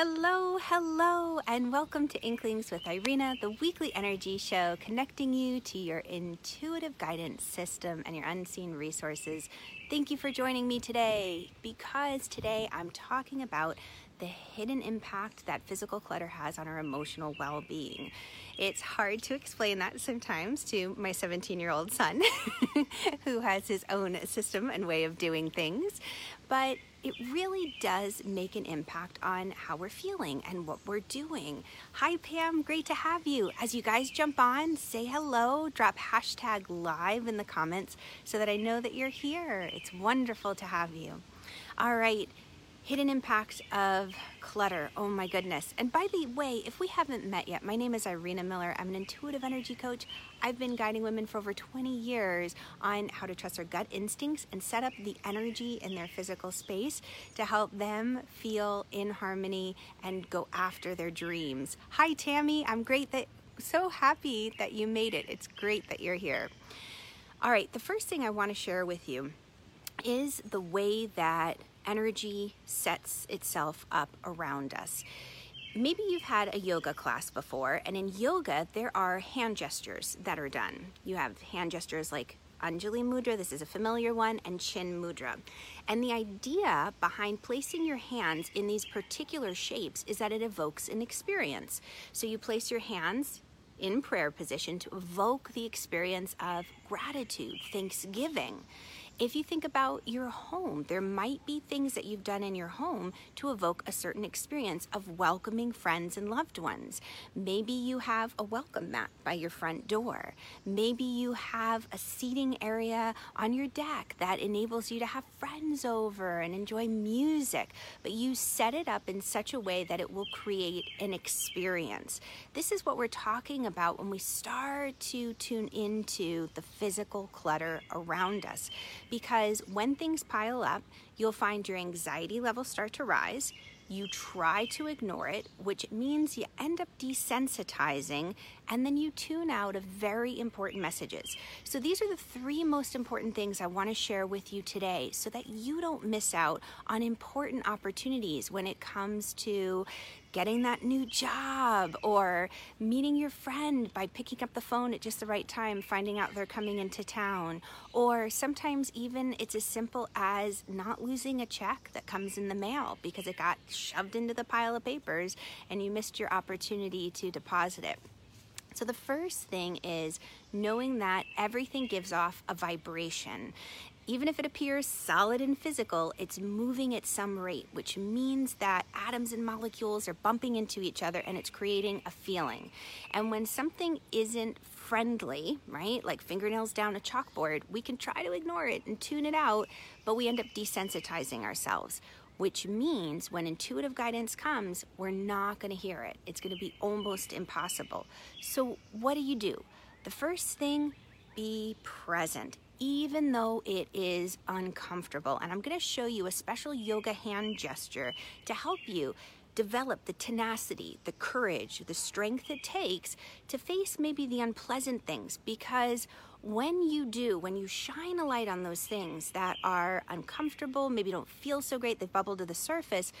Hello, hello, and welcome to Inklings with Irina, the weekly energy show connecting you to your intuitive guidance system and your unseen resources. Thank you for joining me today because today I'm talking about the hidden impact that physical clutter has on our emotional well being. It's hard to explain that sometimes to my 17 year old son, who has his own system and way of doing things, but it really does make an impact on how we're feeling and what we're doing. Hi, Pam, great to have you. As you guys jump on, say hello, drop hashtag live in the comments so that I know that you're here. It's wonderful to have you. All right, hidden impacts of clutter. Oh my goodness. And by the way, if we haven't met yet, my name is Irina Miller. I'm an intuitive energy coach. I've been guiding women for over 20 years on how to trust their gut instincts and set up the energy in their physical space to help them feel in harmony and go after their dreams. Hi, Tammy. I'm great that so happy that you made it. It's great that you're here. All right, the first thing I want to share with you is the way that energy sets itself up around us. Maybe you've had a yoga class before, and in yoga, there are hand gestures that are done. You have hand gestures like Anjali Mudra, this is a familiar one, and Chin Mudra. And the idea behind placing your hands in these particular shapes is that it evokes an experience. So you place your hands in prayer position to evoke the experience of gratitude, thanksgiving. If you think about your home, there might be things that you've done in your home to evoke a certain experience of welcoming friends and loved ones. Maybe you have a welcome mat by your front door. Maybe you have a seating area on your deck that enables you to have friends over and enjoy music, but you set it up in such a way that it will create an experience. This is what we're talking about when we start to tune into the physical clutter around us because when things pile up, you'll find your anxiety levels start to rise. You try to ignore it, which means you end up desensitizing and then you tune out of very important messages. So, these are the three most important things I want to share with you today so that you don't miss out on important opportunities when it comes to getting that new job or meeting your friend by picking up the phone at just the right time, finding out they're coming into town. Or sometimes even it's as simple as not losing a check that comes in the mail because it got shoved into the pile of papers and you missed your opportunity to deposit it. So, the first thing is knowing that everything gives off a vibration. Even if it appears solid and physical, it's moving at some rate, which means that atoms and molecules are bumping into each other and it's creating a feeling. And when something isn't friendly, right, like fingernails down a chalkboard, we can try to ignore it and tune it out, but we end up desensitizing ourselves which means when intuitive guidance comes, we're not going to hear it. It's going to be almost impossible. So, what do you do? The first thing, be present, even though it is uncomfortable. And I'm going to show you a special yoga hand gesture to help you develop the tenacity, the courage, the strength it takes to face maybe the unpleasant things because when you do, when you shine a light on those things that are uncomfortable, maybe don't feel so great, they bubble to the surface,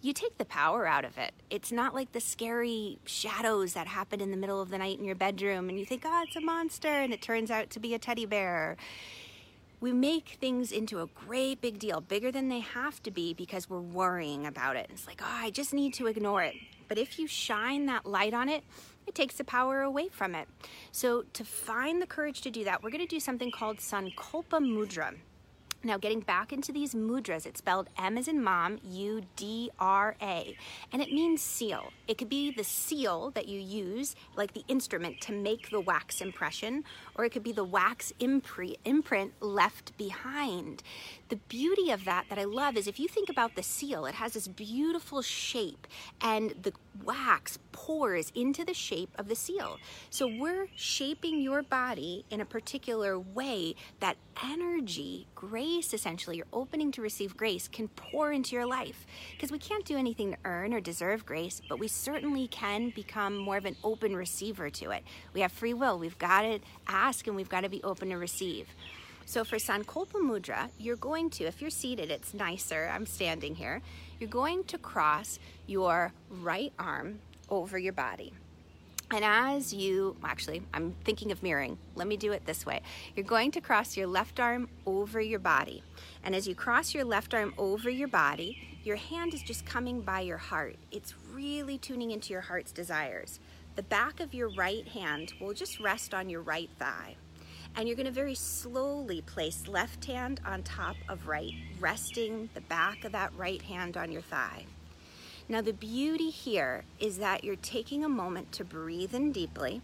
you take the power out of it. It's not like the scary shadows that happen in the middle of the night in your bedroom and you think, oh, it's a monster, and it turns out to be a teddy bear. We make things into a great big deal, bigger than they have to be because we're worrying about it. It's like, oh, I just need to ignore it. But if you shine that light on it, it takes the power away from it. So, to find the courage to do that, we're going to do something called Sankalpa Mudra. Now, getting back into these mudras, it's spelled M as in mom, U D R A, and it means seal. It could be the seal that you use, like the instrument, to make the wax impression, or it could be the wax imprint left behind. The beauty of that, that I love, is if you think about the seal, it has this beautiful shape, and the wax pours into the shape of the seal. So, we're shaping your body in a particular way that energy, grace, essentially, you're opening to receive grace, can pour into your life. Because we can't do anything to earn or deserve grace, but we certainly can become more of an open receiver to it. We have free will. We've got to ask and we've got to be open to receive. So for Sankalpa Mudra, you're going to, if you're seated, it's nicer, I'm standing here, you're going to cross your right arm over your body. And as you, actually, I'm thinking of mirroring. Let me do it this way. You're going to cross your left arm over your body. And as you cross your left arm over your body, your hand is just coming by your heart. It's really tuning into your heart's desires. The back of your right hand will just rest on your right thigh. And you're going to very slowly place left hand on top of right, resting the back of that right hand on your thigh. Now, the beauty here is that you're taking a moment to breathe in deeply.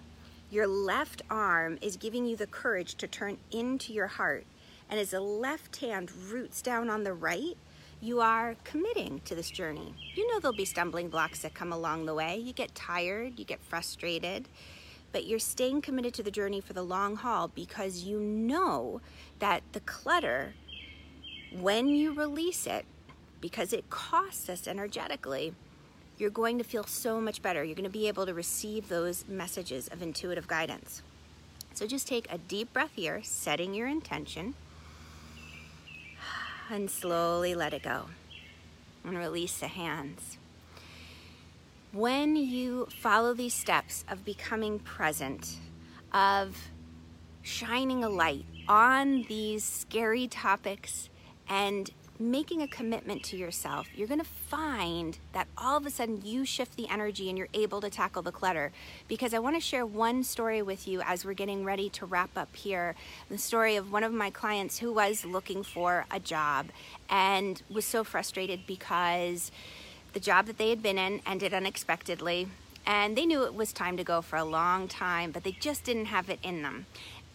Your left arm is giving you the courage to turn into your heart. And as the left hand roots down on the right, you are committing to this journey. You know there'll be stumbling blocks that come along the way. You get tired, you get frustrated, but you're staying committed to the journey for the long haul because you know that the clutter, when you release it, because it costs us energetically, you're going to feel so much better. You're going to be able to receive those messages of intuitive guidance. So just take a deep breath here, setting your intention, and slowly let it go and release the hands. When you follow these steps of becoming present, of shining a light on these scary topics and making a commitment to yourself, you're going to find that all of a sudden you shift the energy and you're able to tackle the clutter. Because I want to share one story with you as we're getting ready to wrap up here. The story of one of my clients who was looking for a job and was so frustrated because the job that they had been in ended unexpectedly. And they knew it was time to go for a long time, but they just didn't have it in them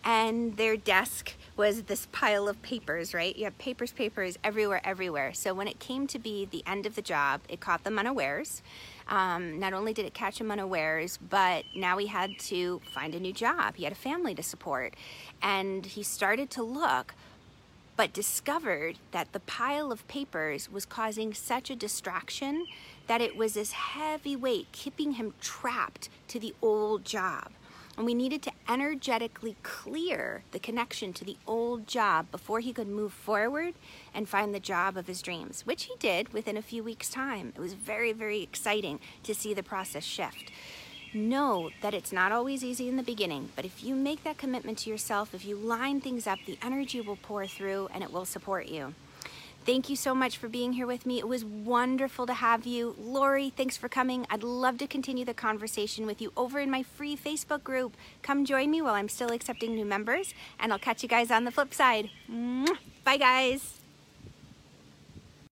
and their desk was this pile of papers, right? You have papers, papers everywhere, everywhere. So when it came to be the end of the job, it caught them unawares. Um, not only did it catch him unawares, but now he had to find a new job. He had a family to support. And he started to look, but discovered that the pile of papers was causing such a distraction that it was this heavy weight keeping him trapped to the old job and we needed to energetically clear the connection to the old job before he could move forward and find the job of his dreams, which he did within a few weeks' time. It was very, very exciting to see the process shift. Know that it's not always easy in the beginning, but if you make that commitment to yourself, if you line things up, the energy will pour through and it will support you. Thank you so much for being here with me. It was wonderful to have you. Lori, thanks for coming. I'd love to continue the conversation with you over in my free Facebook group. Come join me while I'm still accepting new members, and I'll catch you guys on the flip side. Bye, guys.